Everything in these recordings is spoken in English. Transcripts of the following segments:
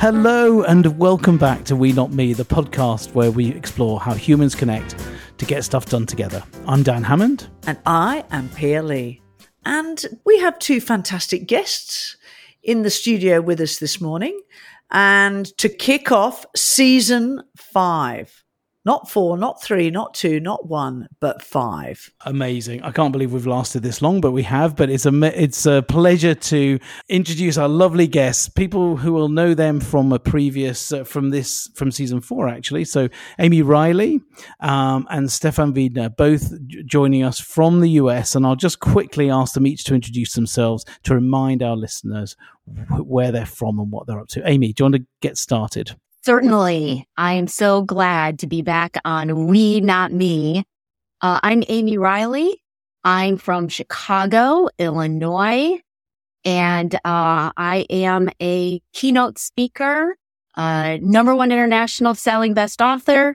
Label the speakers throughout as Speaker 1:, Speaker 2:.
Speaker 1: Hello, and welcome back to We Not Me, the podcast where we explore how humans connect to get stuff done together. I'm Dan Hammond.
Speaker 2: And I am Pia Lee. And we have two fantastic guests in the studio with us this morning. And to kick off season five, not four, not three, not two, not one, but five.
Speaker 1: Amazing! I can't believe we've lasted this long, but we have. But it's a it's a pleasure to introduce our lovely guests, people who will know them from a previous uh, from this from season four actually. So Amy Riley um, and Stefan Wiedner, both joining us from the US, and I'll just quickly ask them each to introduce themselves to remind our listeners where they're from and what they're up to. Amy, do you want to get started?
Speaker 3: Certainly. I am so glad to be back on We Not Me. Uh, I'm Amy Riley. I'm from Chicago, Illinois, and uh, I am a keynote speaker, uh, number one international selling best author,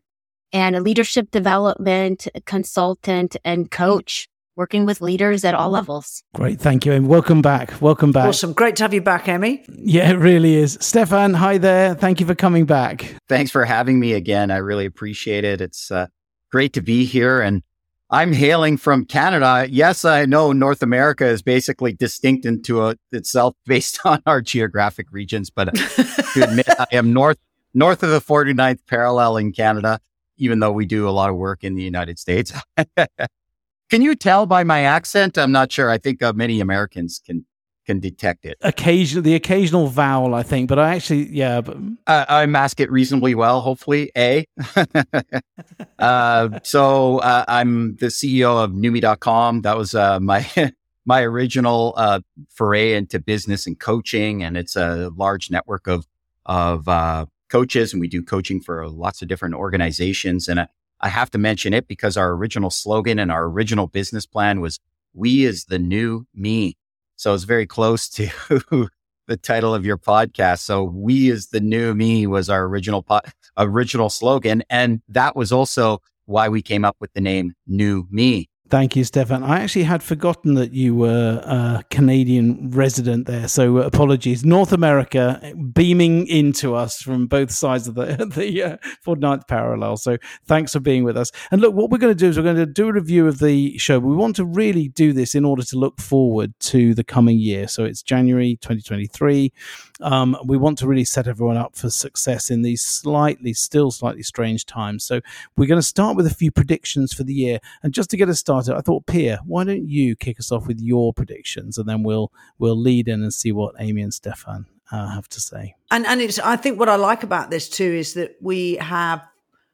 Speaker 3: and a leadership development consultant and coach working with leaders at all levels.
Speaker 1: Great. Thank you. And welcome back. Welcome back.
Speaker 2: Awesome. Great to have you back, Amy.
Speaker 1: Yeah, it really is. Stefan, hi there. Thank you for coming back.
Speaker 4: Thanks for having me again. I really appreciate it. It's uh, great to be here. And I'm hailing from Canada. Yes, I know North America is basically distinct into a, itself based on our geographic regions, but to admit, I am north north of the 49th parallel in Canada, even though we do a lot of work in the United States. Can you tell by my accent? I'm not sure. I think uh, many Americans can can detect it.
Speaker 1: Occasional, the occasional vowel, I think, but I actually, yeah, but...
Speaker 4: uh, I mask it reasonably well. Hopefully, a. uh, so uh, I'm the CEO of Newme.com. That was uh, my my original uh, foray into business and coaching, and it's a large network of of uh, coaches, and we do coaching for lots of different organizations. And I have to mention it because our original slogan and our original business plan was we is the new me. So it's very close to the title of your podcast. So we is the new me was our original po- original slogan. And that was also why we came up with the name new me.
Speaker 1: Thank you, Stefan. I actually had forgotten that you were a Canadian resident there, so apologies. North America beaming into us from both sides of the the uh, 49th parallel. So thanks for being with us. And look, what we're going to do is we're going to do a review of the show. We want to really do this in order to look forward to the coming year. So it's January 2023. Um, we want to really set everyone up for success in these slightly, still slightly strange times. So we're going to start with a few predictions for the year. And just to get us started, I thought, Pia, why don't you kick us off with your predictions, and then we'll we'll lead in and see what Amy and Stefan uh, have to say.
Speaker 2: And and it's I think what I like about this too is that we have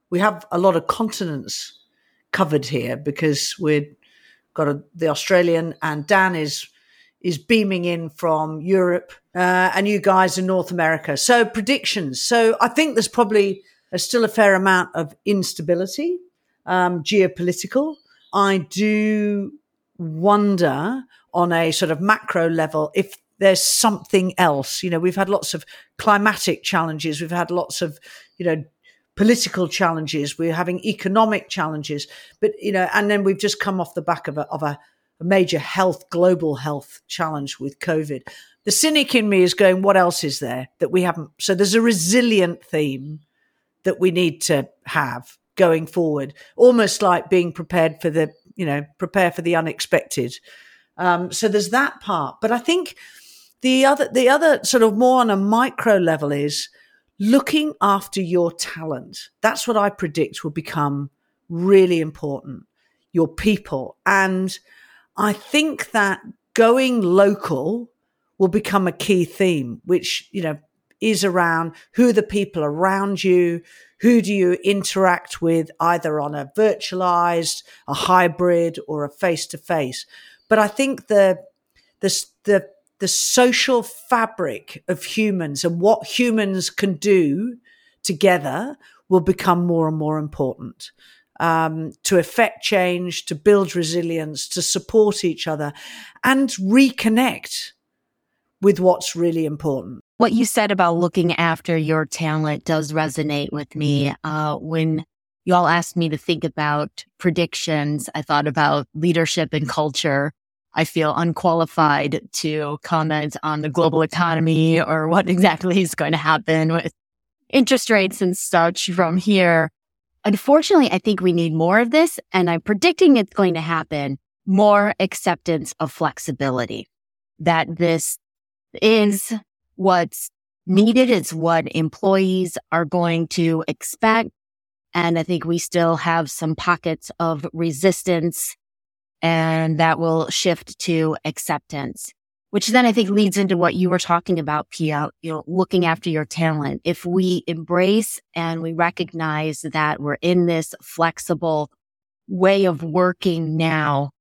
Speaker 2: we have a lot of continents covered here because we've got a, the Australian and Dan is is beaming in from Europe, uh, and you guys in North America. So predictions. So I think there's probably there's still a fair amount of instability, um, geopolitical. I do wonder on a sort of macro level if there's something else. You know, we've had lots of climatic challenges. We've had lots of, you know, political challenges. We're having economic challenges, but you know, and then we've just come off the back of a, of a a major health, global health challenge with COVID. The cynic in me is going, what else is there that we haven't? So there's a resilient theme that we need to have going forward, almost like being prepared for the, you know, prepare for the unexpected. Um, so there's that part. But I think the other, the other sort of more on a micro level is looking after your talent. That's what I predict will become really important. Your people and, I think that going local will become a key theme, which, you know, is around who the people around you, who do you interact with either on a virtualized, a hybrid or a face to face. But I think the, the, the, the social fabric of humans and what humans can do together will become more and more important um, to effect change, to build resilience, to support each other, and reconnect with what's really important.
Speaker 3: What you said about looking after your talent does resonate with me. Uh, when you all asked me to think about predictions, I thought about leadership and culture. I feel unqualified to comment on the global economy or what exactly is going to happen with interest rates and such from here. Unfortunately, I think we need more of this, and I'm predicting it's going to happen more acceptance of flexibility. That this is what's needed. It's what employees are going to expect. And I think we still have some pockets of resistance and that will shift to acceptance, which then I think leads into what you were talking about, Pia, you know, looking after your talent. If we embrace and we recognize that we're in this flexible way of working now,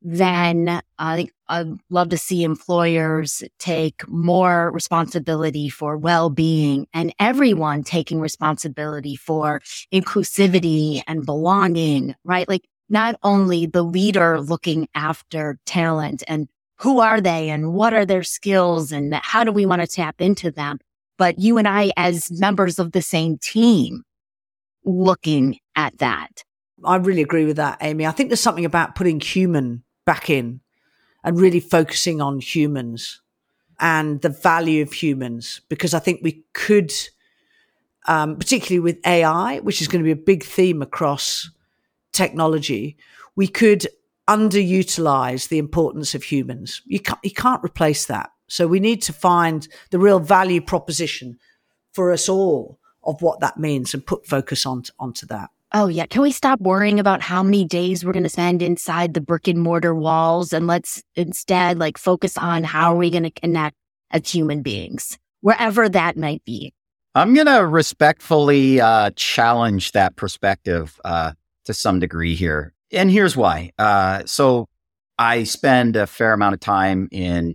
Speaker 3: then I think I'd love to see employers take more responsibility for well-being and everyone taking responsibility for inclusivity and belonging, right? Like not only the leader looking after talent and who are they and what are their skills and how do we want to tap into them, but you and I as members of the same team looking at that.
Speaker 2: I really agree with that, Amy. I think there's something about putting human back in and really focusing on humans and the value of humans because I think we could, um, particularly with AI, which is going to be a big theme across technology, we could underutilize the importance of humans. You can't, you can't replace that. So we need to find the real value proposition for us all of what that means and put focus on onto that.
Speaker 3: Oh yeah, can we stop worrying about how many days we're going to spend inside the brick and mortar walls and let's instead like focus on how are we going to connect as human beings wherever that might be.
Speaker 4: I'm going to respectfully uh, challenge that perspective. Uh, to some degree here. And here's why. Uh, so I spend a fair amount of time in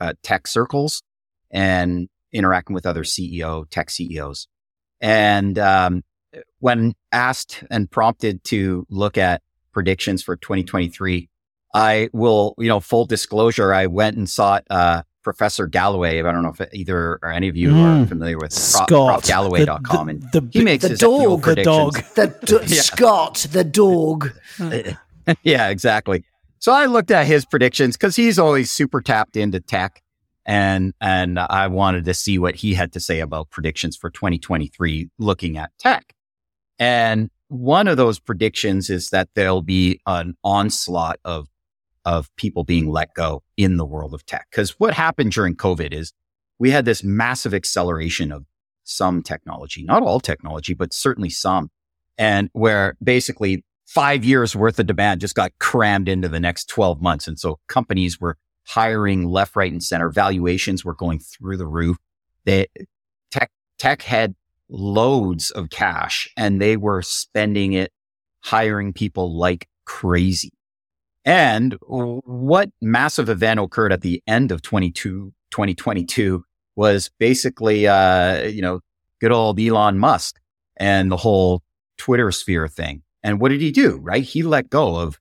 Speaker 4: uh, tech circles and interacting with other CEO, tech CEOs. And um, when asked and prompted to look at predictions for 2023, I will, you know, full disclosure, I went and sought uh, Professor Galloway. I don't know if either or any of you mm. are familiar with
Speaker 1: Scott,
Speaker 4: profgalloway.com. and the,
Speaker 2: he makes
Speaker 4: the
Speaker 2: his dog,
Speaker 1: the dog,
Speaker 2: the d- yeah. Scott, the dog.
Speaker 4: yeah, exactly. So I looked at his predictions because he's always super tapped into tech, and and I wanted to see what he had to say about predictions for 2023, looking at tech. And one of those predictions is that there'll be an onslaught of of people being let go in the world of tech. Cause what happened during COVID is we had this massive acceleration of some technology, not all technology, but certainly some. And where basically five years worth of demand just got crammed into the next 12 months. And so companies were hiring left, right and center. Valuations were going through the roof. They, tech, tech had loads of cash and they were spending it hiring people like crazy. And what massive event occurred at the end of 22, 2022 was basically, uh, you know, good old Elon Musk and the whole Twitter sphere thing. And what did he do? Right. He let go of,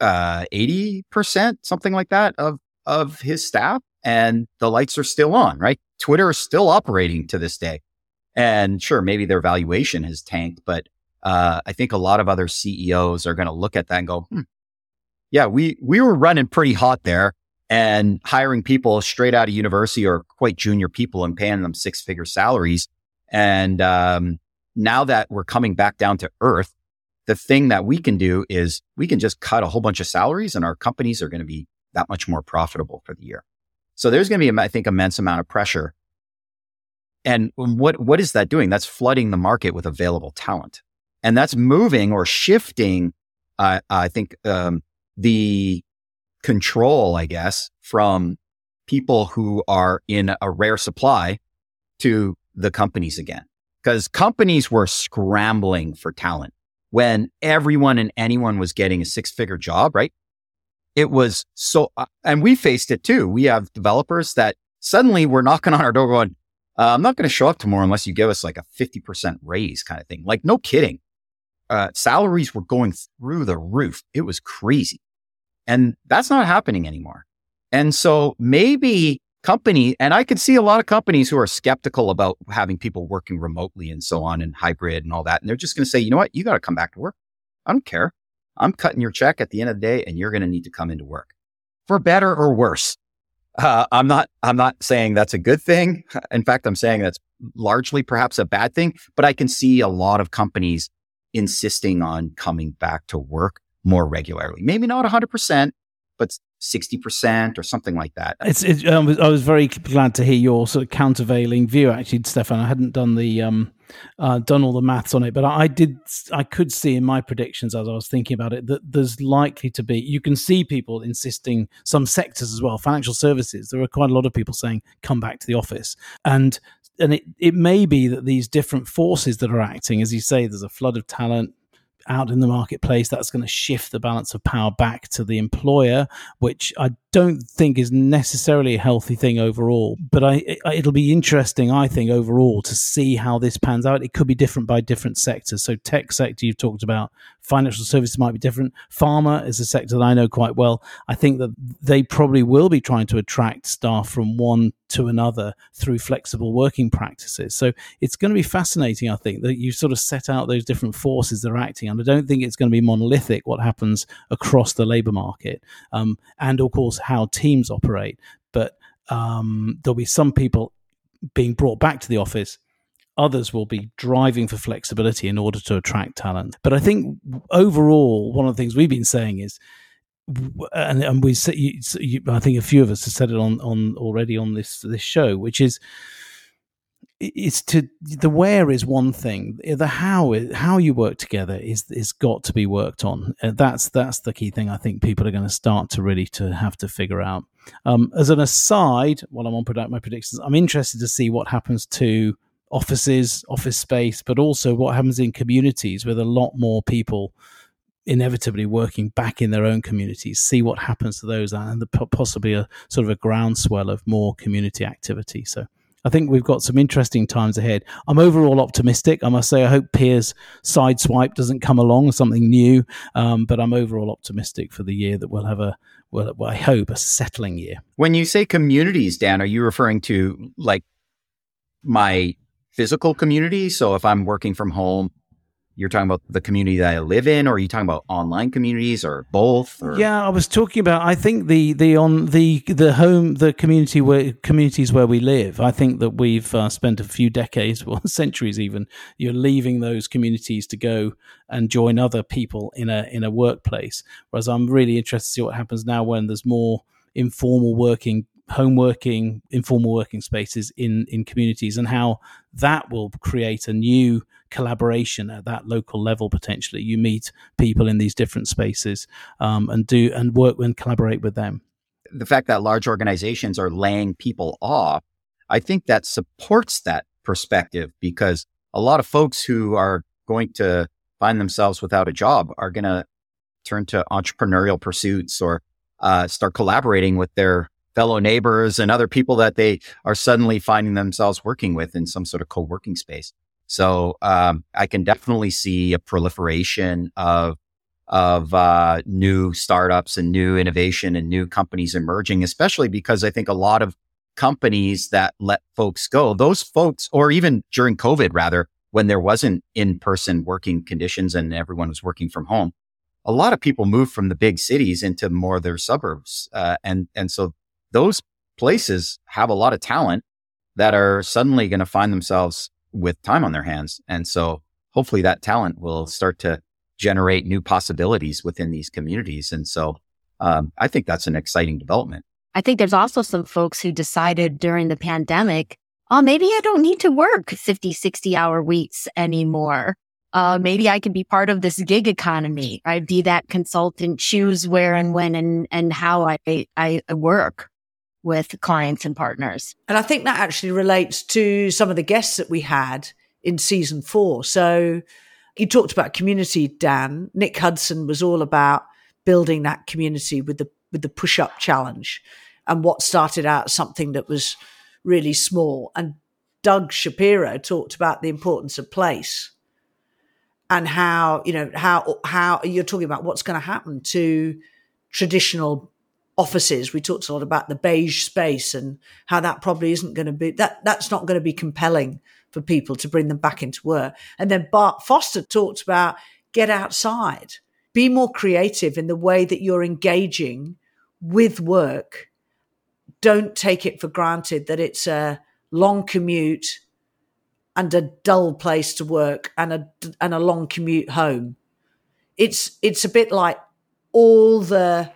Speaker 4: uh, 80%, something like that of, of his staff and the lights are still on, right? Twitter is still operating to this day. And sure, maybe their valuation has tanked, but, uh, I think a lot of other CEOs are going to look at that and go, hmm, yeah, we, we were running pretty hot there and hiring people straight out of university or quite junior people and paying them six figure salaries. And, um, now that we're coming back down to earth, the thing that we can do is we can just cut a whole bunch of salaries and our companies are going to be that much more profitable for the year. So there's going to be, I think, immense amount of pressure. And what, what is that doing? That's flooding the market with available talent. And that's moving or shifting, uh, I think, um, the control, I guess, from people who are in a rare supply to the companies again. Because companies were scrambling for talent when everyone and anyone was getting a six figure job, right? It was so, uh, and we faced it too. We have developers that suddenly were knocking on our door going, uh, I'm not going to show up tomorrow unless you give us like a 50% raise kind of thing. Like, no kidding. Uh, salaries were going through the roof. It was crazy. And that's not happening anymore. And so maybe company, and I can see a lot of companies who are skeptical about having people working remotely and so on and hybrid and all that. And they're just going to say, you know what? You got to come back to work. I don't care. I'm cutting your check at the end of the day and you're going to need to come into work. for better or worse. Uh, I'm not, I'm not saying that's a good thing. In fact, I'm saying that's largely perhaps a bad thing, but I can see a lot of companies insisting on coming back to work more regularly. Maybe not 100%, but 60% or something like that.
Speaker 1: It's, it's I, was, I was very glad to hear your sort of countervailing view, actually, Stefan. I hadn't done the um, uh, done all the maths on it, but I did. I could see in my predictions as I was thinking about it that there's likely to be. You can see people insisting some sectors as well, financial services. There are quite a lot of people saying come back to the office, and and it it may be that these different forces that are acting, as you say, there's a flood of talent out in the marketplace, that's going to shift the balance of power back to the employer, which I don't think is necessarily a healthy thing overall. But I, it'll be interesting, I think, overall to see how this pans out. It could be different by different sectors. So, tech sector you've talked about, financial services might be different. Pharma is a sector that I know quite well. I think that they probably will be trying to attract staff from one to another through flexible working practices. So it's going to be fascinating, I think, that you sort of set out those different forces that are acting. And I don't think it's going to be monolithic what happens across the labor market. Um, and of course, how teams operate. But um, there'll be some people being brought back to the office others will be driving for flexibility in order to attract talent. But I think overall, one of the things we've been saying is, and, and we I think a few of us have said it on, on already on this this show, which is it's to the where is one thing the how how you work together is is got to be worked on uh, that's that's the key thing i think people are going to start to really to have to figure out um, as an aside while i'm on product my predictions i'm interested to see what happens to offices, office space, but also what happens in communities with a lot more people inevitably working back in their own communities. See what happens to those, and the, possibly a sort of a groundswell of more community activity. So. I think we've got some interesting times ahead. I'm overall optimistic. I must say, I hope Pia's Sideswipe doesn't come along, something new. Um, but I'm overall optimistic for the year that we'll have a, well, I hope, a settling year.
Speaker 4: When you say communities, Dan, are you referring to like my physical community. So if I'm working from home, you're talking about the community that I live in, or are you talking about online communities, or both? Or?
Speaker 1: Yeah, I was talking about. I think the the on the the home the community where communities where we live. I think that we've uh, spent a few decades, well, centuries even. You're leaving those communities to go and join other people in a in a workplace. Whereas I'm really interested to see what happens now when there's more informal working home working, informal working spaces in in communities, and how that will create a new collaboration at that local level. Potentially, you meet people in these different spaces um, and do and work and collaborate with them.
Speaker 4: The fact that large organizations are laying people off, I think that supports that perspective because a lot of folks who are going to find themselves without a job are going to turn to entrepreneurial pursuits or uh, start collaborating with their fellow neighbors and other people that they are suddenly finding themselves working with in some sort of co-working space. So um, I can definitely see a proliferation of of uh, new startups and new innovation and new companies emerging, especially because I think a lot of companies that let folks go, those folks, or even during COVID, rather, when there wasn't in person working conditions and everyone was working from home, a lot of people moved from the big cities into more of their suburbs, uh, and and so those places have a lot of talent that are suddenly going to find themselves with time on their hands. And so hopefully that talent will start to generate new possibilities within these communities. And so um, I think that's an exciting development.
Speaker 3: I think there's also some folks who decided during the pandemic, oh, maybe I don't need to work 50, 60 hour weeks anymore. Uh, maybe I can be part of this gig economy. I'd be that consultant, choose where and when and, and how I, I work with clients and partners.
Speaker 2: And I think that actually relates to some of the guests that we had in season four. So you talked about community, Dan. Nick Hudson was all about building that community with the with the push up challenge and what started out something that was really small. And Doug Shapiro talked about the importance of place and how, you know, how how you're talking about what's going to happen to traditional offices. We talked a lot about the beige space and how that probably isn't going to be that that's not going to be compelling for people to bring them back into work. And then Bart Foster talked about get outside, be more creative in the way that you're engaging with work, don't take it for granted that it's a long commute and a dull place to work and a and a long commute home. It's it's a bit like all the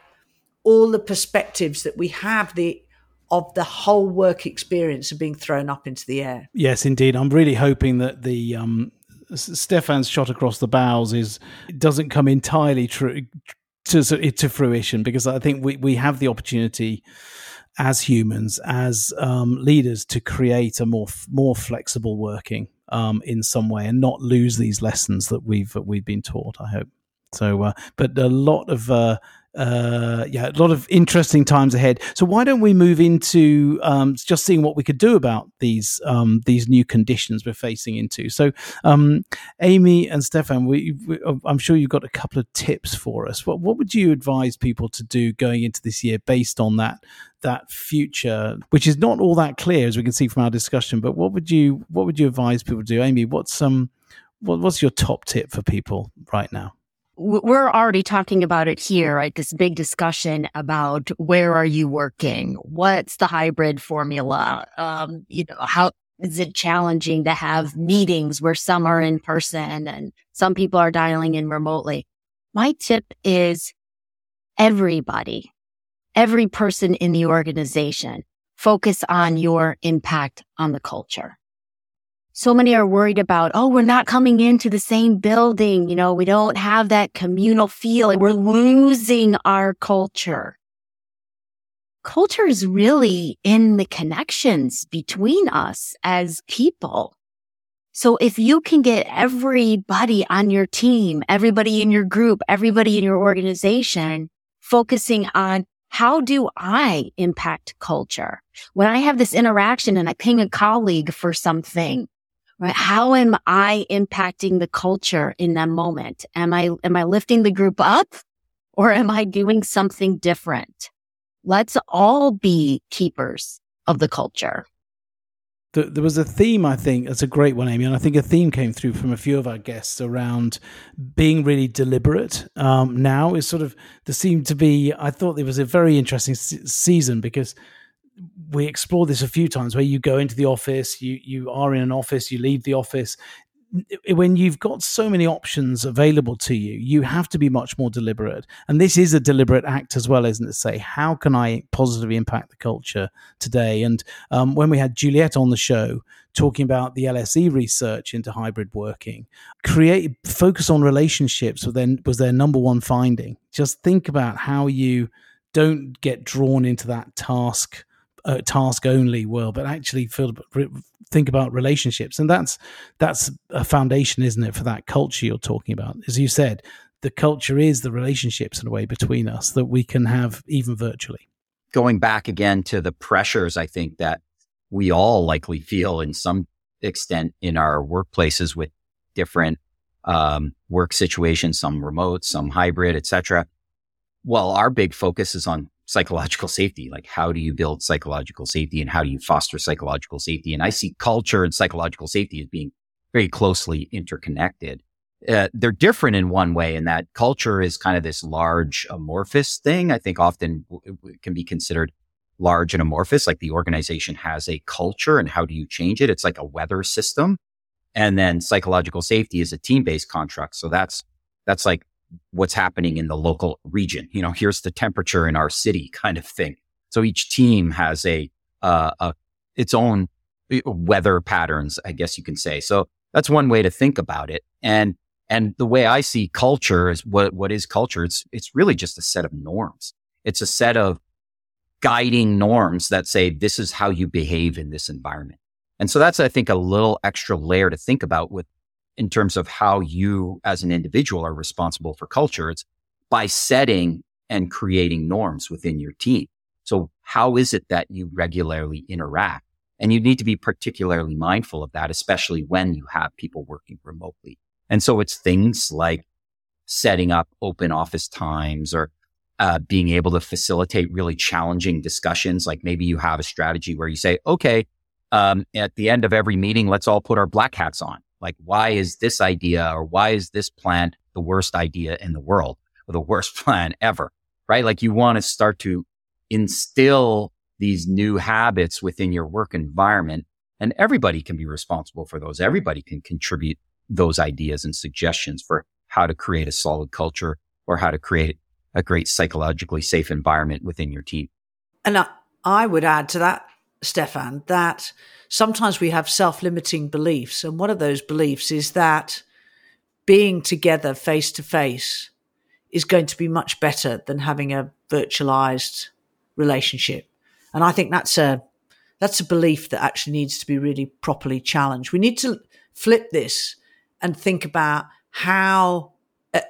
Speaker 2: all the perspectives that we have the of the whole work experience are being thrown up into the air.
Speaker 1: Yes, indeed. I'm really hoping that the um, Stefan's shot across the bows is doesn't come entirely true to to fruition because I think we we have the opportunity as humans as um, leaders to create a more more flexible working um, in some way and not lose these lessons that we've we've been taught. I hope so. Uh, but a lot of uh, uh, yeah, a lot of interesting times ahead. So why don't we move into um, just seeing what we could do about these um, these new conditions we're facing into? So, um, Amy and Stefan, we, we, I'm sure you've got a couple of tips for us. What what would you advise people to do going into this year based on that that future, which is not all that clear as we can see from our discussion? But what would you what would you advise people to do, Amy? What's some um, what, what's your top tip for people right now?
Speaker 3: We're already talking about it here, right? This big discussion about where are you working? What's the hybrid formula? Um, you know, how is it challenging to have meetings where some are in person and some people are dialing in remotely? My tip is everybody, every person in the organization, focus on your impact on the culture so many are worried about, oh, we're not coming into the same building. You know, we don't have that communal feel. We're losing our culture. Culture is really in the connections between us as people. So if you can get everybody on your team, everybody in your group, everybody in your organization focusing on how do I impact culture? When I have this interaction and I ping a colleague for something, right? How am I impacting the culture in that moment? Am I, am I lifting the group up or am I doing something different? Let's all be keepers of the culture.
Speaker 1: There was a theme, I think, that's a great one, Amy, and I think a theme came through from a few of our guests around being really deliberate. Um, now is sort of there seemed to be. I thought it was a very interesting season because we explore this a few times where you go into the office, you you are in an office, you leave the office. When you've got so many options available to you, you have to be much more deliberate. And this is a deliberate act as well, isn't it? Say, how can I positively impact the culture today? And um, when we had Juliet on the show talking about the LSE research into hybrid working, create focus on relationships was then was their number one finding. Just think about how you don't get drawn into that task a task only world, but actually feel, think about relationships, and that's that's a foundation, isn't it, for that culture you're talking about? As you said, the culture is the relationships in a way between us that we can have even virtually.
Speaker 4: Going back again to the pressures, I think that we all likely feel in some extent in our workplaces with different um, work situations, some remote, some hybrid, etc. Well, our big focus is on psychological safety. Like, how do you build psychological safety and how do you foster psychological safety? And I see culture and psychological safety as being very closely interconnected. Uh, they're different in one way in that culture is kind of this large amorphous thing. I think often w- can be considered large and amorphous. Like the organization has a culture and how do you change it? It's like a weather system. And then psychological safety is a team based contract. So that's, that's like what's happening in the local region. You know, here's the temperature in our city kind of thing. So each team has a, uh, a its own uh, weather patterns, I guess you can say. So that's one way to think about it. And, and the way I see culture is what, what is culture? It's, it's really just a set of norms. It's a set of guiding norms that say, this is how you behave in this environment. And so that's, I think, a little extra layer to think about with in terms of how you as an individual are responsible for culture. It's by setting and creating norms within your team. So how is it that you regularly interact? And you need to be particularly mindful of that, especially when you have people working remotely. And so it's things like setting up open office times or uh, being able to facilitate really challenging discussions. Like maybe you have a strategy where you say, okay, um, at the end of every meeting, let's all put our black hats on. Like, why is this idea or why is this plan the worst idea in the world or the worst plan ever? Right? Like you want to start to instill these new habits within your work environment. And everybody can be responsible for those. Everybody can contribute those ideas and suggestions for how to create a solid culture or how to create a great psychologically safe environment within your team.
Speaker 2: And I, I would add to that, Stefan, that sometimes we have self limiting beliefs. And one of those beliefs is that being together face to face is going to be much better than having a virtualized relationship. And I think that's a that's a belief that actually needs to be really properly challenged. We need to flip this and think about how,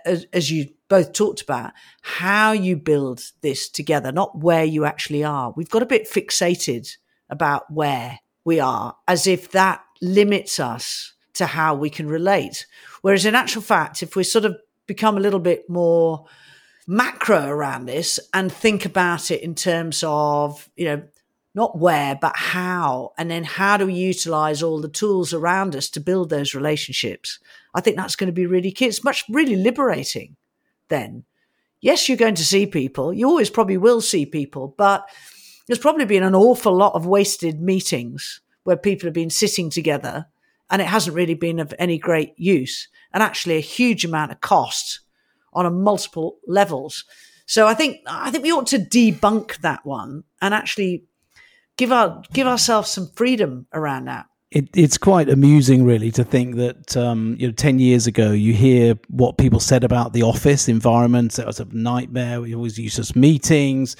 Speaker 2: as, as you both talked about, how you build this together, not where you actually are. We've got a bit fixated about where we are, as if that limits us to how we can relate. Whereas in actual fact, if we sort of become a little bit more macro around this and think about it in terms of, you know, not where, but how. And then how do we utilize all the tools around us to build those relationships? I think that's going to be really key. It's much really liberating then. Yes, you're going to see people. You always probably will see people, but there's probably been an awful lot of wasted meetings where people have been sitting together and it hasn't really been of any great use and actually a huge amount of cost on a multiple levels. So I think I think we ought to debunk that one and actually give our give ourselves some freedom around that.
Speaker 1: It, it's quite amusing, really, to think that um, you know, ten years ago, you hear what people said about the office environment. It was a nightmare. We always useless meetings,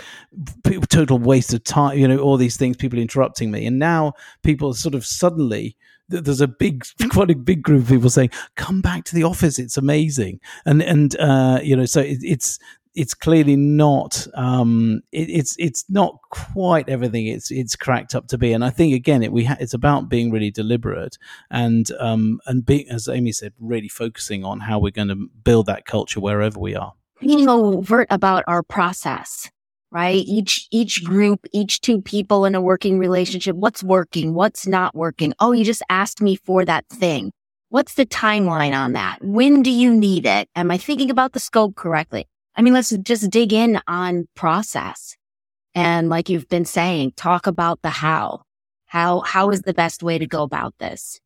Speaker 1: total waste of time. You know, all these things. People interrupting me, and now people sort of suddenly there's a big, quite a big group of people saying, "Come back to the office; it's amazing." And and uh, you know, so it, it's it's clearly not um, it, it's it's not quite everything it's it's cracked up to be. And I think again, it we ha- it's about being really deliberate and um, and being, as Amy said, really focusing on how we're going to build that culture wherever we are.
Speaker 3: Being overt about our process right? Each, each group, each two people in a working relationship, what's working? What's not working? Oh, you just asked me for that thing. What's the timeline on that? When do you need it? Am I thinking about the scope correctly? I mean, let's just dig in on process. And like you've been saying, talk about the how. How, how is the best way to go about this?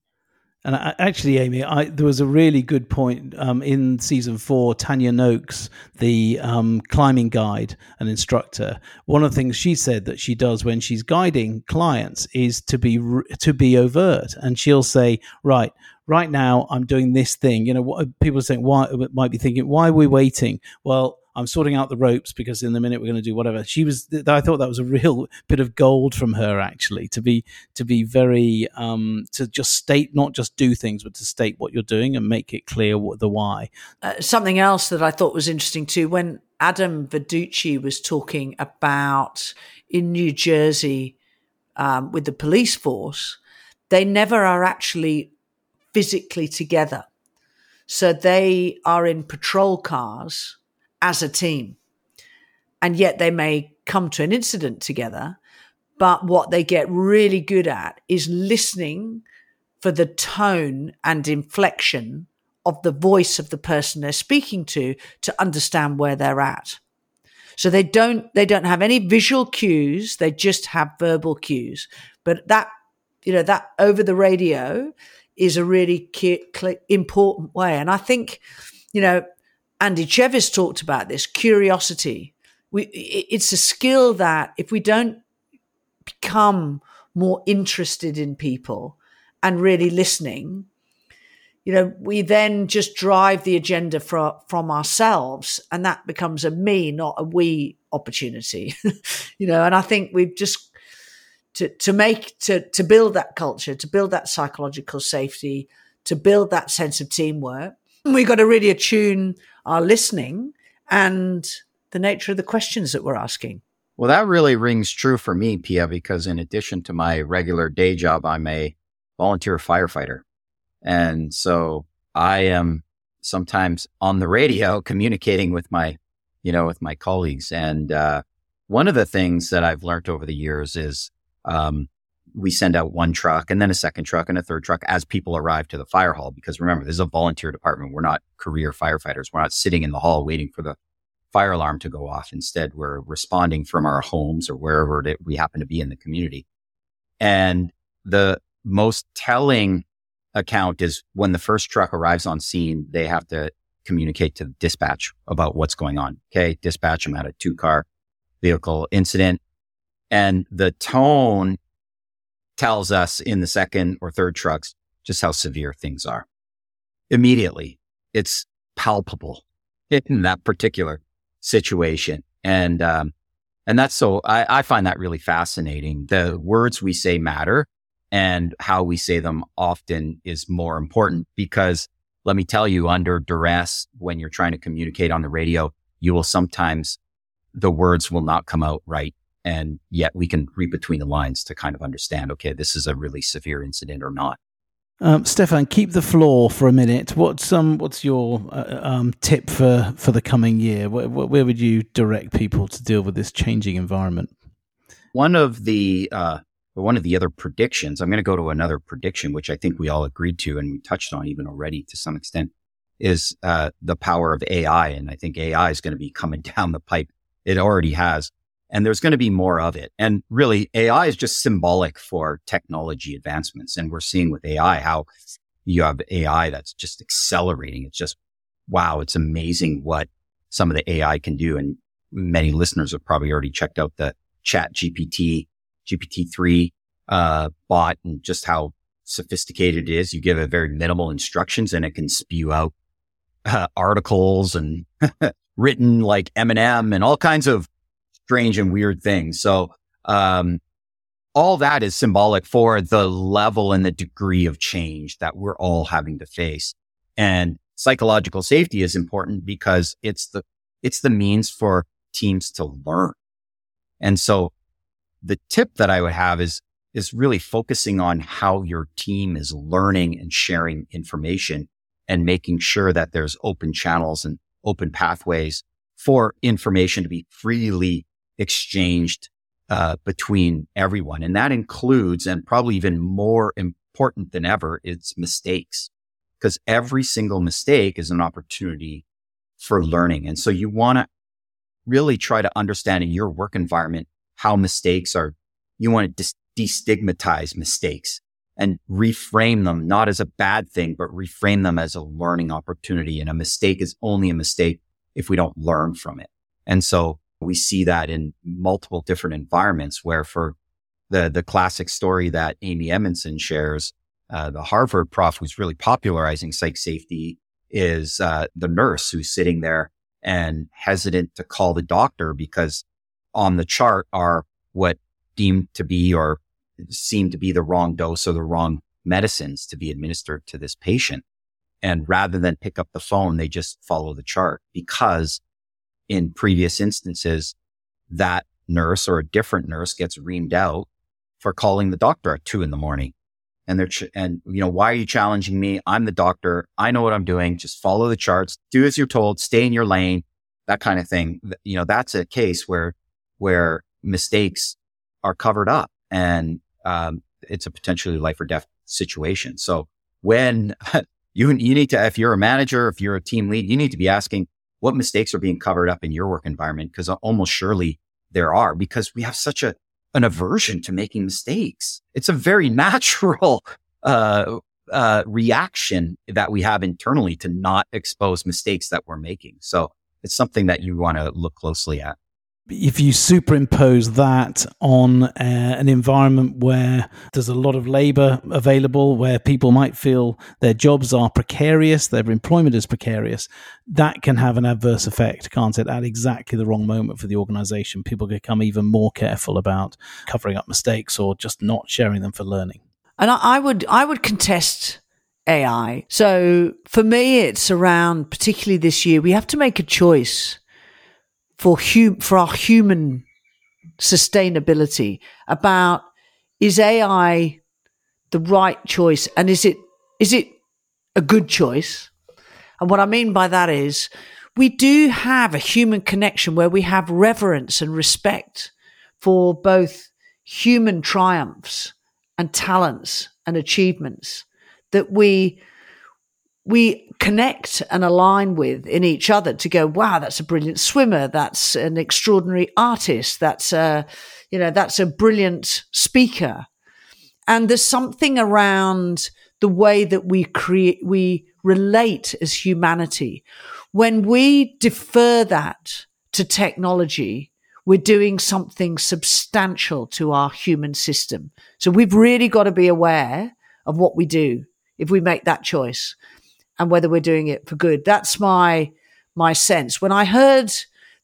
Speaker 1: And I, actually, Amy, I, there was a really good point um, in season four. Tanya Noakes, the um, climbing guide and instructor, one of the things she said that she does when she's guiding clients is to be to be overt, and she'll say, "Right, right now, I'm doing this thing." You know, what people saying, "Why?" Might be thinking, "Why are we waiting?" Well, I'm sorting out the ropes because in a minute we're going to do whatever. She was. I thought that was a real bit of gold from her actually to be to be very um, to just state not just do things but to state what you're doing and make it clear what the why.
Speaker 2: Uh, something else that I thought was interesting too when Adam Verducci was talking about in New Jersey um, with the police force, they never are actually physically together. So they are in patrol cars as a team. And yet they may come to an incident together. But what they get really good at is listening for the tone and inflection of the voice of the person they're speaking to to understand where they're at. So they don't they don't have any visual cues, they just have verbal cues. But that you know that over the radio is a really key, important way and I think you know Andy Chevis talked about this curiosity. We, it's a skill that if we don't become more interested in people and really listening, you know, we then just drive the agenda from from ourselves, and that becomes a me, not a we opportunity. you know, and I think we've just to to make to to build that culture, to build that psychological safety, to build that sense of teamwork. We've got to really attune our listening and the nature of the questions that we're asking.
Speaker 4: Well, that really rings true for me, Pia, because in addition to my regular day job, I'm a volunteer firefighter. And so I am sometimes on the radio communicating with my, you know, with my colleagues. And, uh, one of the things that I've learned over the years is, um, we send out one truck and then a second truck and a third truck as people arrive to the fire hall. Because remember, this is a volunteer department. We're not career firefighters. We're not sitting in the hall waiting for the fire alarm to go off. Instead, we're responding from our homes or wherever we happen to be in the community. And the most telling account is when the first truck arrives on scene, they have to communicate to dispatch about what's going on. Okay. Dispatch, I'm at a two car vehicle incident. And the tone tells us in the second or third trucks just how severe things are. Immediately, it's palpable in that particular situation. And, um, and that's so I, I find that really fascinating. The words we say matter and how we say them often is more important because let me tell you, under duress, when you're trying to communicate on the radio, you will sometimes, the words will not come out right. And yet we can read between the lines to kind of understand, okay, this is a really severe incident or not.
Speaker 1: Um, Stefan, keep the floor for a minute. What's um, what's your uh, um, tip for, for the coming year? Where, where, would you direct people to deal with this changing environment?
Speaker 4: One of the uh, one of the other predictions, I'm going to go to another prediction, which I think we all agreed to and we touched on even already to some extent, is uh, the power of AI. And I think AI is going to be coming down the pipe. It already has and there's going to be more of it. And really, AI is just symbolic for technology advancements. And we're seeing with AI how you have AI that's just accelerating. It's just, wow, it's amazing what some of the AI can do. And many listeners have probably already checked out the chat GPT, GPT-3, uh, bot and just how sophisticated it is. You give it very minimal instructions and it can spew out uh, articles and written like Eminem and all kinds of strange and weird things. So, um, all that is symbolic for the level and the degree of change that we're all having to face. And psychological safety is important because it's the, it's the means for teams to learn. And so the tip that I would have is, is really focusing on how your team is learning and sharing information and making sure that there's open channels and open pathways for information to be freely exchanged uh, between everyone. And that includes, and probably even more important than ever, it's mistakes. Because every single mistake is an opportunity for learning. And so you want to really try to understand in your work environment how mistakes are, you want to destigmatize mistakes and reframe them not as a bad thing, but reframe them as a learning opportunity. And a mistake is only a mistake if we don't learn from it. And so we see that in multiple different environments where for the, the classic story that Amy Edmondson shares, uh, the Harvard prof who's really popularizing psych safety is uh, the nurse who's sitting there and hesitant to call the doctor because on the chart are what deemed to be or seem to be the wrong dose or the wrong medicines to be administered to this patient. And rather than pick up the phone, they just follow the chart because in previous instances, that nurse or a different nurse gets reamed out for calling the doctor at two in the morning. And they're, ch- and you know, why are you challenging me? I'm the doctor. I know what I'm doing. Just follow the charts, do as you're told, stay in your lane, that kind of thing. You know, that's a case where, where mistakes are covered up and, um, it's a potentially life or death situation. So when you, you need to, if you're a manager, if you're a team lead, you need to be asking, what mistakes are being covered up in your work environment? Because almost surely there are because we have such a, an aversion to making mistakes. It's a very natural, uh, uh, reaction that we have internally to not expose mistakes that we're making. So it's something that you want to look closely at
Speaker 1: if you superimpose that on uh, an environment where there's a lot of labor available, where people might feel their jobs are precarious, their employment is precarious, that can have an adverse effect, can't it? At exactly the wrong moment for the organization. People become even more careful about covering up mistakes or just not sharing them for learning.
Speaker 2: And I would, I would contest AI. So for me, it's around, particularly this year, we have to make a choice for hum- for our human sustainability about is AI the right choice and is it is it a good choice? And what I mean by that is we do have a human connection where we have reverence and respect for both human triumphs and talents and achievements that we we connect and align with in each other to go, wow, that's a brilliant swimmer. That's an extraordinary artist. That's a, you know, that's a brilliant speaker. And there's something around the way that we create, we relate as humanity. When we defer that to technology, we're doing something substantial to our human system. So we've really got to be aware of what we do if we make that choice and whether we're doing it for good. That's my, my sense. When I heard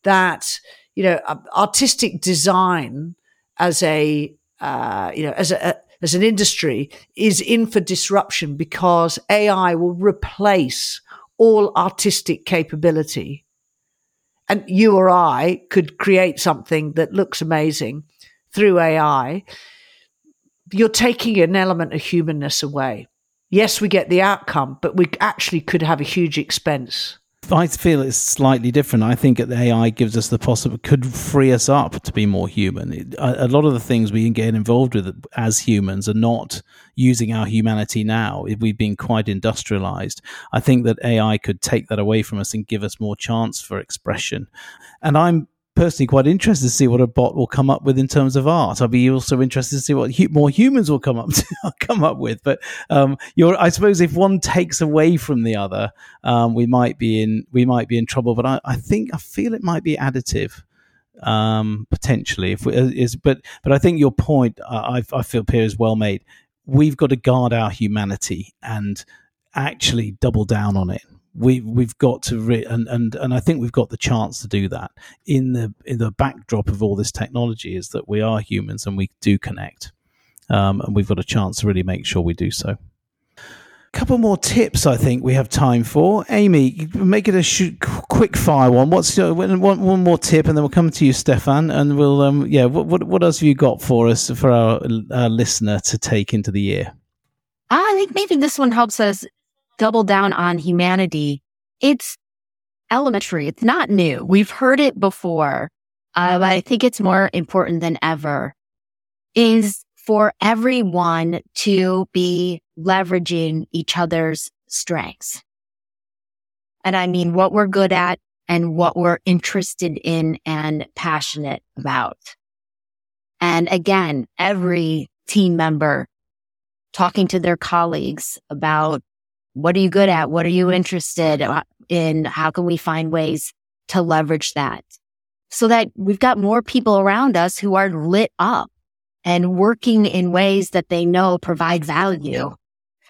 Speaker 2: that, you know, artistic design as a, uh, you know, as a, as an industry is in for disruption because AI will replace all artistic capability. And you or I could create something that looks amazing through AI. You're taking an element of humanness away. Yes, we get the outcome, but we actually could have a huge expense.
Speaker 1: I feel it's slightly different. I think that AI gives us the possible could free us up to be more human. It, a, a, lot of the things we get involved with as humans are not using our humanity now. We've been quite industrialized. I think that AI could take that away from us and give us more chance for expression. And I'm personally quite interested to see what a bot will come up with in terms of art. I'll be also interested to see what hu- more humans will come up to, come up with. But um, I suppose if one takes away from the other, um, we might be in we might be in trouble. But I, I think I feel it might be additive um, potentially. If we, uh, is but but I think your point I, I feel Pia is well made. We've got to guard our humanity and actually double down on it we we've got to re- and and and I think we've got the chance to do that in the in the backdrop of all this technology is that we are humans and we do connect, um, and we've got a chance to really make sure we do so. A couple more tips I think we have time for. Amy, make it a shoot, quick fire one. What's your, one, one more tip, and then we'll come to you, Stefan, and we'll um, yeah. What, what what else have you got for us for our, our listener to take into the year?
Speaker 3: I think maybe this one helps us double down on humanity, it's elementary. It's not new. We've heard it before. Uh, but I think it's more important than ever is for everyone to be leveraging each other's strengths. And I mean what we're good at and what we're interested in and passionate about. And again, every team member talking to their colleagues about what are you good at? What are you interested uh, in? How can we find ways to leverage that so that we've got more people around us who are lit up and working in ways that they know provide value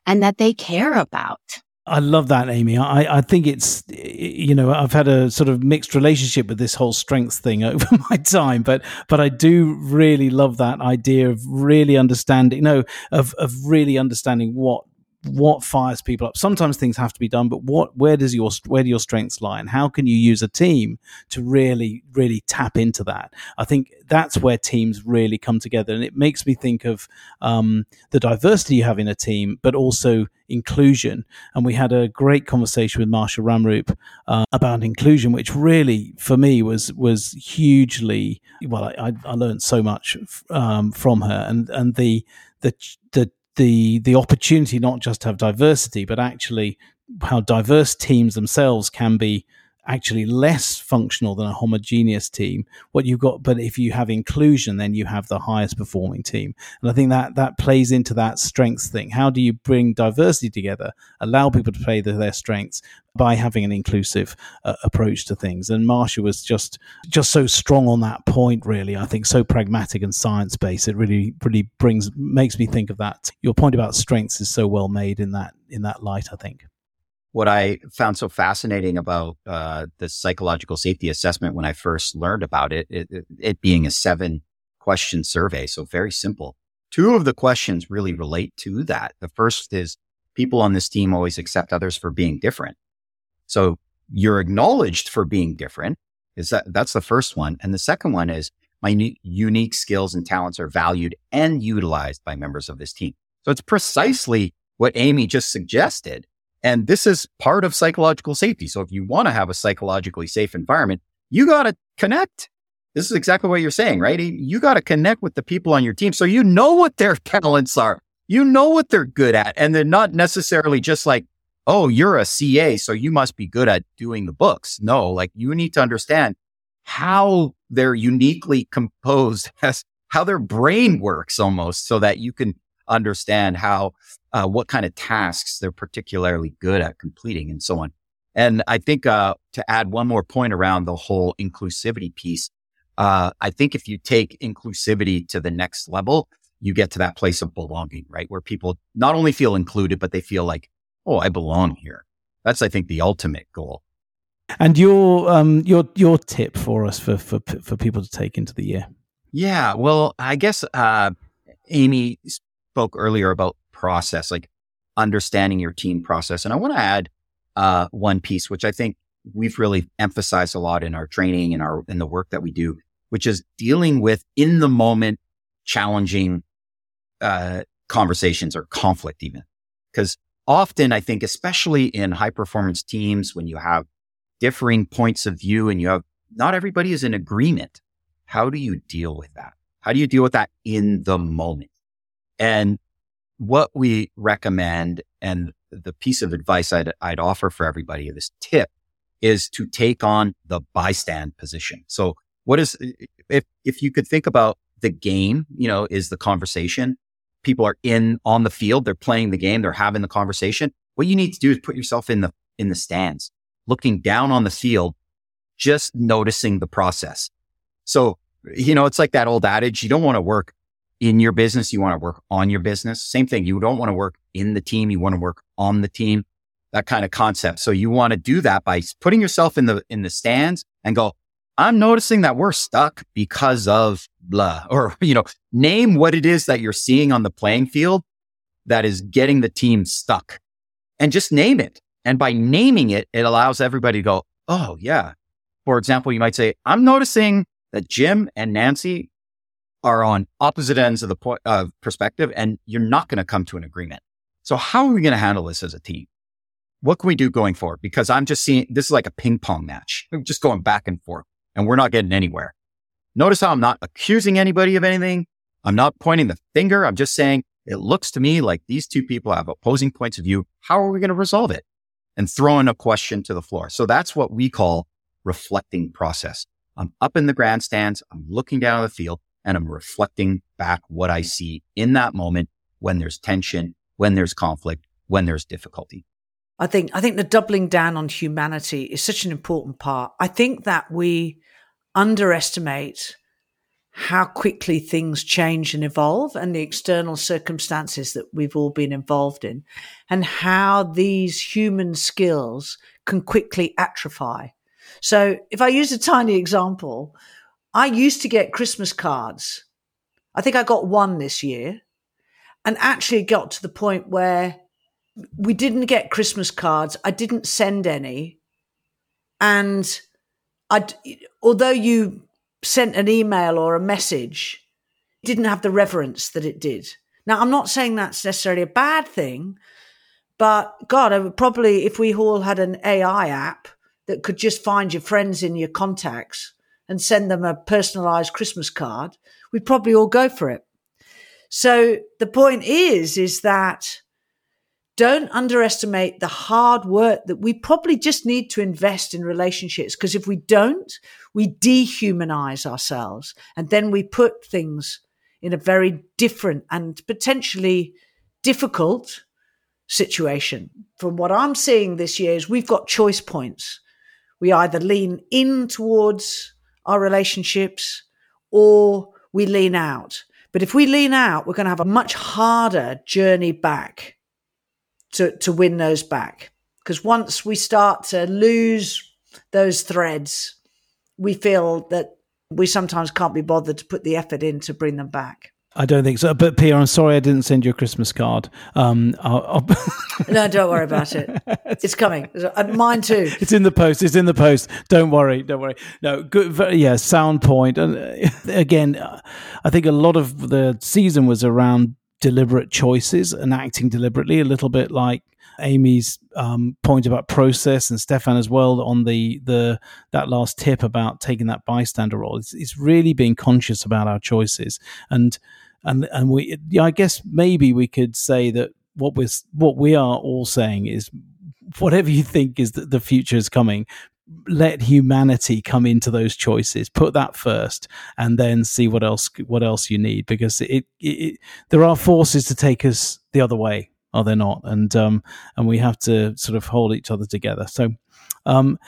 Speaker 3: and that they care about.
Speaker 1: I love that, Amy. I, I think it's, you know, I've had a sort of mixed relationship with this whole strengths thing over my time, but, but I do really love that idea of really understanding, you know, of, of really understanding what what fires people up. Sometimes things have to be done, but what where does your where do your strengths lie, and how can you use a team to really really tap into that? I think that's where teams really come together, and it makes me think of um, the diversity you have in a team, but also inclusion. And we had a great conversation with Marsha Ramroop uh, about inclusion, which really for me was was hugely well. I, I learned so much um, from her, and and the the the the the opportunity not just to have diversity, but actually how diverse teams themselves can be actually less functional than a homogeneous team. What you've got, but if you have inclusion, then you have the highest performing team. And I think that that plays into that strengths thing. How do you bring diversity together, allow people to play their strengths by having an inclusive uh, approach to things? And Marsha was just just so strong on that point. Really, I think so pragmatic and science based. It really really brings makes me think of that. Your point about strengths is so well made in that in that light. I think
Speaker 4: what I found so fascinating about uh, the psychological safety assessment when I first learned about it, it, it, being a seven question survey. So very simple. Two of the questions really relate to that. The first is people on this team always accept others for being different. So you're acknowledged for being different. Is that that's the first one. And the second one is my unique skills and talents are valued and utilized by members of this team. So it's precisely what Amy just suggested and this is part of psychological safety. So if you want to have a psychologically safe environment, you got to connect. This is exactly what you're saying, right? You got to connect with the people on your team so you know what their talents are. You know what they're good at. And they're not necessarily just like, oh, you're a CA, so you must be good at doing the books. No, like you need to understand how they're uniquely composed as how their brain works almost so that you can understand how, uh, what kind of tasks they're particularly good at completing and so on. And I think, uh, to add one more point around the whole inclusivity piece, uh, I think if you take inclusivity to the next level, you get to that place of belonging, right? Where people not only feel included, but they feel like, oh, I belong here. That's, I think, the ultimate goal.
Speaker 1: And your um your your tip for us for for for people to take into the year.
Speaker 4: Yeah, well, I guess uh, Amy spoke earlier about process, like understanding your team process, and I want to add uh, one piece, which I think we've really emphasized a lot in our training and our in the work that we do, which is dealing with in the moment challenging uh, conversations or conflict, even because often I think, especially in high performance teams, when you have differing points of view and you have not everybody is in agreement. How do you deal with that? How do you deal with that in the moment? And what we recommend and the piece of advice I'd, I'd offer for everybody, this tip is to take on the bystand position. So what is, if, if you could think about the game, you know, is the conversation. People are in on the field. They're playing the game. They're having the conversation. What you need to do is put yourself in the, in the stands looking down on the field, just noticing the process. So, you know, it's like that old adage, you don't want to work in your business. You want to work on your business. Same thing. You don't want to work in the team. You want to work on the team, that kind of concept. So you want to do that by putting yourself in the, in the stands and go, I'm noticing that we're stuck because of blah, or, you know, name what it is that you're seeing on the playing field that is getting the team stuck and just name it. And by naming it, it allows everybody to go, oh, yeah. For example, you might say, I'm noticing that Jim and Nancy are on opposite ends of the perspective, and you're not going to come to an agreement. So, how are we going to handle this as a team? What can we do going forward? Because I'm just seeing this is like a ping pong match, we're just going back and forth, and we're not getting anywhere. Notice how I'm not accusing anybody of anything. I'm not pointing the finger. I'm just saying it looks to me like these two people have opposing points of view. How are we going to resolve it? and throwing a question to the floor. So that's what we call reflecting process. I'm up in the grandstands. I'm looking down the field and I'm reflecting back what I see in that moment when there's tension, when there's conflict, when there's difficulty.
Speaker 2: I think, I think the doubling down on humanity is such an important part. I think that we underestimate how quickly things change and evolve and the external circumstances that we've all been involved in and how these human skills can quickly atrophy. So if I use a tiny example, I used to get Christmas cards. I think I got one this year and actually got to the point where we didn't get Christmas cards. I didn't send any. And I, although you sent an email or a message didn't have the reverence that it did. Now, I'm not saying that's necessarily a bad thing, but God, I would probably, if we all had an AI app that could just find your friends in your contacts and send them a personalized Christmas card, we'd probably all go for it. So the point is, is that don't underestimate the hard work that we probably just need to invest in relationships. Because if we don't, we dehumanize ourselves and then we put things in a very different and potentially difficult situation. From what I'm seeing this year is we've got choice points. We either lean in towards our relationships or we lean out. But if we lean out, we're going to have a much harder journey back to, to win those back. Because once we start to lose those threads, we feel that we sometimes can't be bothered to put the effort in to bring them back.
Speaker 1: I don't think so. But Pia, I'm sorry I didn't send you a Christmas card. Um, I'll, I'll
Speaker 2: no, don't worry about it. It's coming. Uh, mine too.
Speaker 1: It's in the post. It's in the post. Don't worry. Don't worry. No, good. Very, yeah, sound point. And uh, again, I think a lot of the season was around deliberate choices and acting deliberately, a little bit like Amy's um, point about process and Stefan as well on the the that last tip about taking that bystander role. It's, it's really being conscious about our choices and and and we. I guess maybe we could say that what we're what we are all saying is whatever you think is that the future is coming, let humanity come into those choices put that first and then see what else what else you need because it, it, it there are forces to take us the other way are there not and um and we have to sort of hold each other together so um,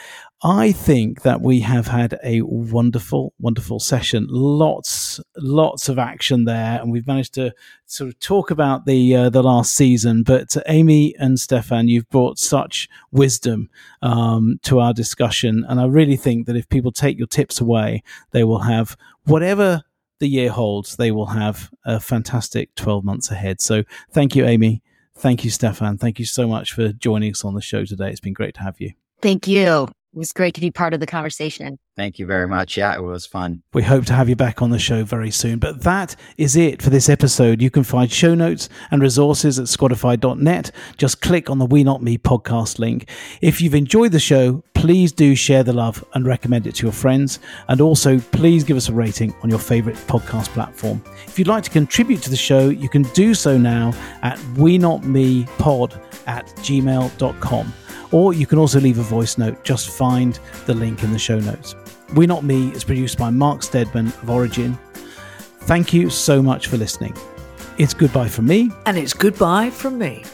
Speaker 1: I think that we have had a wonderful, wonderful session. Lots, lots of action there, and we've managed to sort of talk about the uh, the last season. But Amy and Stefan, you've brought such wisdom um, to our discussion, and I really think that if people take your tips away, they will have whatever the year holds. They will have a fantastic twelve months ahead. So, thank you, Amy. Thank you, Stefan. Thank you so much for joining us on the show today. It's been great to have you.
Speaker 3: Thank you. It was great to be part of the conversation.
Speaker 4: Thank you very much. Yeah, it was fun.
Speaker 1: We hope to have you back on the show very soon. But that is it for this episode. You can find show notes and resources at squadify.net. Just click on the We Not Me podcast link. If you've enjoyed the show, please do share the love and recommend it to your friends. And also, please give us a rating on your favorite podcast platform. If you'd like to contribute to the show, you can do so now at we not me pod at gmail.com or you can also leave a voice note, just find the link in the show notes. We Not Me is produced by Mark Stedman of Origin. Thank you so much for listening. It's goodbye from me.
Speaker 2: And it's goodbye from me.